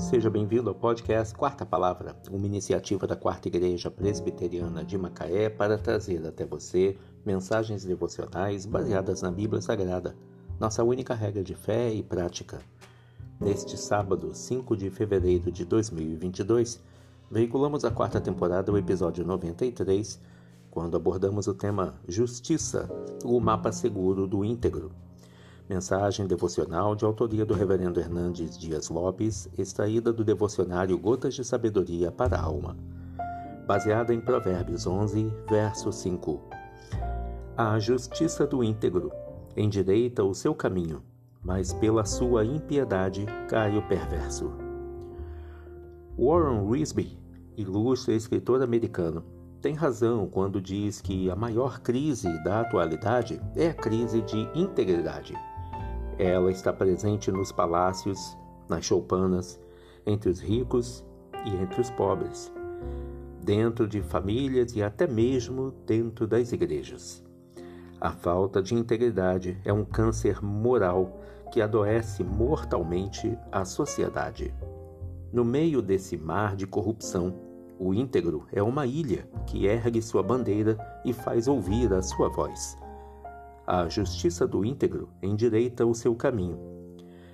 seja bem-vindo ao podcast Quarta Palavra, uma iniciativa da Quarta Igreja Presbiteriana de Macaé para trazer até você mensagens devocionais baseadas na Bíblia Sagrada, nossa única regra de fé e prática. Neste sábado, 5 de fevereiro de 2022, veiculamos a quarta temporada, o episódio 93, quando abordamos o tema Justiça, o mapa seguro do íntegro. Mensagem devocional de autoria do Reverendo Hernandes Dias Lopes, extraída do devocionário Gotas de Sabedoria para a Alma. Baseada em Provérbios 11, verso 5. A justiça do íntegro endireita o seu caminho, mas pela sua impiedade cai o perverso. Warren Risby, ilustre escritor americano, tem razão quando diz que a maior crise da atualidade é a crise de integridade. Ela está presente nos palácios, nas choupanas, entre os ricos e entre os pobres, dentro de famílias e até mesmo dentro das igrejas. A falta de integridade é um câncer moral que adoece mortalmente a sociedade. No meio desse mar de corrupção, o íntegro é uma ilha que ergue sua bandeira e faz ouvir a sua voz. A justiça do íntegro endireita o seu caminho.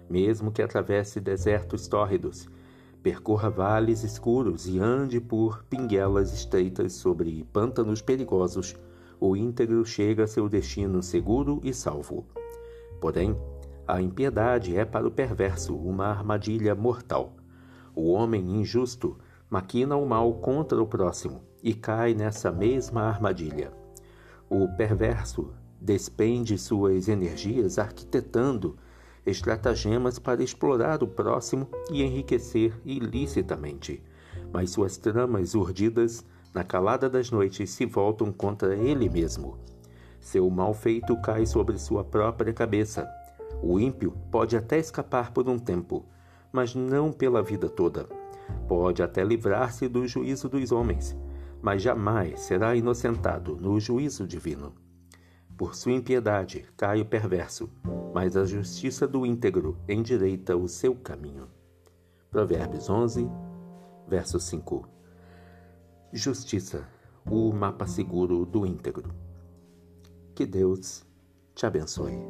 Mesmo que atravesse desertos tórridos, percorra vales escuros e ande por pinguelas estreitas sobre pântanos perigosos, o íntegro chega a seu destino seguro e salvo. Porém, a impiedade é para o perverso uma armadilha mortal. O homem injusto maquina o mal contra o próximo e cai nessa mesma armadilha. O perverso despende suas energias arquitetando estratagemas para explorar o próximo e enriquecer ilicitamente, mas suas tramas urdidas na calada das noites se voltam contra ele mesmo. Seu mal feito cai sobre sua própria cabeça. O ímpio pode até escapar por um tempo, mas não pela vida toda. Pode até livrar-se do juízo dos homens, mas jamais será inocentado no juízo divino. Por sua impiedade cai o perverso, mas a justiça do íntegro endireita o seu caminho. Provérbios 11, verso 5. Justiça, o mapa seguro do íntegro. Que Deus te abençoe.